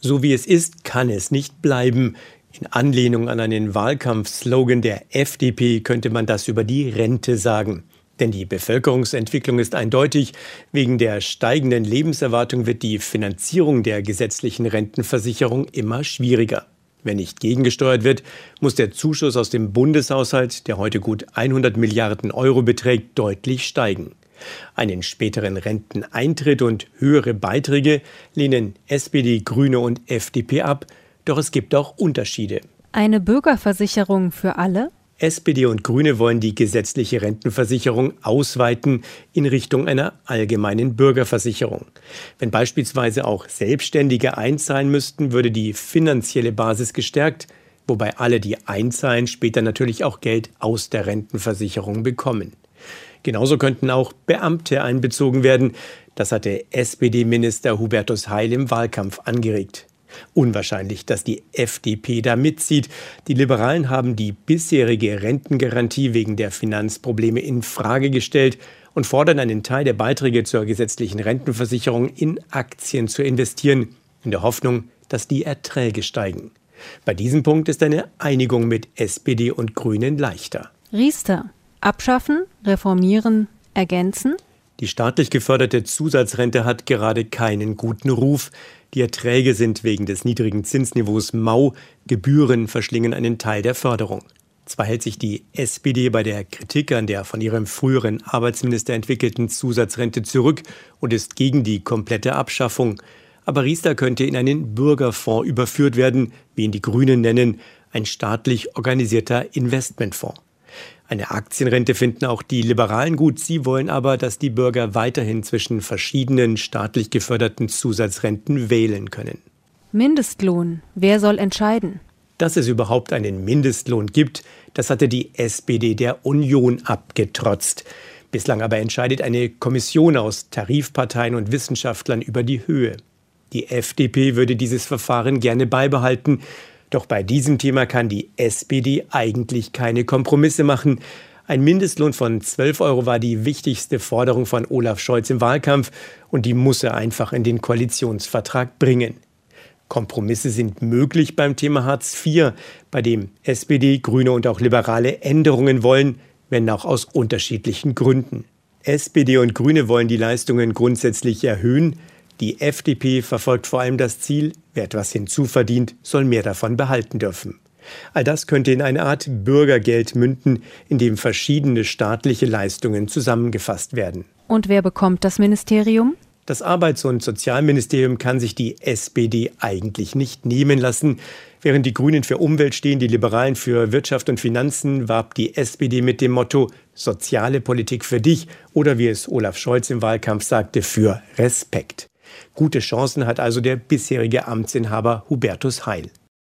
So wie es ist, kann es nicht bleiben. In Anlehnung an einen Wahlkampfslogan der FDP könnte man das über die Rente sagen. Denn die Bevölkerungsentwicklung ist eindeutig. Wegen der steigenden Lebenserwartung wird die Finanzierung der gesetzlichen Rentenversicherung immer schwieriger. Wenn nicht gegengesteuert wird, muss der Zuschuss aus dem Bundeshaushalt, der heute gut 100 Milliarden Euro beträgt, deutlich steigen. Einen späteren Renteneintritt und höhere Beiträge lehnen SPD, Grüne und FDP ab, doch es gibt auch Unterschiede. Eine Bürgerversicherung für alle? SPD und Grüne wollen die gesetzliche Rentenversicherung ausweiten in Richtung einer allgemeinen Bürgerversicherung. Wenn beispielsweise auch Selbstständige einzahlen müssten, würde die finanzielle Basis gestärkt, wobei alle, die einzahlen, später natürlich auch Geld aus der Rentenversicherung bekommen. Genauso könnten auch Beamte einbezogen werden. Das hatte SPD-Minister Hubertus Heil im Wahlkampf angeregt. Unwahrscheinlich, dass die FDP da mitzieht. Die Liberalen haben die bisherige Rentengarantie wegen der Finanzprobleme in Frage gestellt und fordern einen Teil der Beiträge zur gesetzlichen Rentenversicherung in Aktien zu investieren, in der Hoffnung, dass die Erträge steigen. Bei diesem Punkt ist eine Einigung mit SPD und Grünen leichter. Riester. Abschaffen, reformieren, ergänzen? Die staatlich geförderte Zusatzrente hat gerade keinen guten Ruf. Die Erträge sind wegen des niedrigen Zinsniveaus mau, Gebühren verschlingen einen Teil der Förderung. Zwar hält sich die SPD bei der Kritik an der von ihrem früheren Arbeitsminister entwickelten Zusatzrente zurück und ist gegen die komplette Abschaffung. Aber Riester könnte in einen Bürgerfonds überführt werden, wie ihn die Grünen nennen, ein staatlich organisierter Investmentfonds. Eine Aktienrente finden auch die Liberalen gut. Sie wollen aber, dass die Bürger weiterhin zwischen verschiedenen staatlich geförderten Zusatzrenten wählen können. Mindestlohn. Wer soll entscheiden? Dass es überhaupt einen Mindestlohn gibt, das hatte die SPD der Union abgetrotzt. Bislang aber entscheidet eine Kommission aus Tarifparteien und Wissenschaftlern über die Höhe. Die FDP würde dieses Verfahren gerne beibehalten, doch bei diesem Thema kann die SPD eigentlich keine Kompromisse machen. Ein Mindestlohn von 12 Euro war die wichtigste Forderung von Olaf Scholz im Wahlkampf und die muss er einfach in den Koalitionsvertrag bringen. Kompromisse sind möglich beim Thema Hartz IV, bei dem SPD, Grüne und auch Liberale Änderungen wollen, wenn auch aus unterschiedlichen Gründen. SPD und Grüne wollen die Leistungen grundsätzlich erhöhen, die FDP verfolgt vor allem das Ziel, wer etwas hinzuverdient, soll mehr davon behalten dürfen. All das könnte in eine Art Bürgergeld münden, in dem verschiedene staatliche Leistungen zusammengefasst werden. Und wer bekommt das Ministerium? Das Arbeits- und Sozialministerium kann sich die SPD eigentlich nicht nehmen lassen. Während die Grünen für Umwelt stehen, die Liberalen für Wirtschaft und Finanzen, warb die SPD mit dem Motto Soziale Politik für dich oder wie es Olaf Scholz im Wahlkampf sagte, für Respekt. Gute Chancen hat also der bisherige Amtsinhaber Hubertus Heil.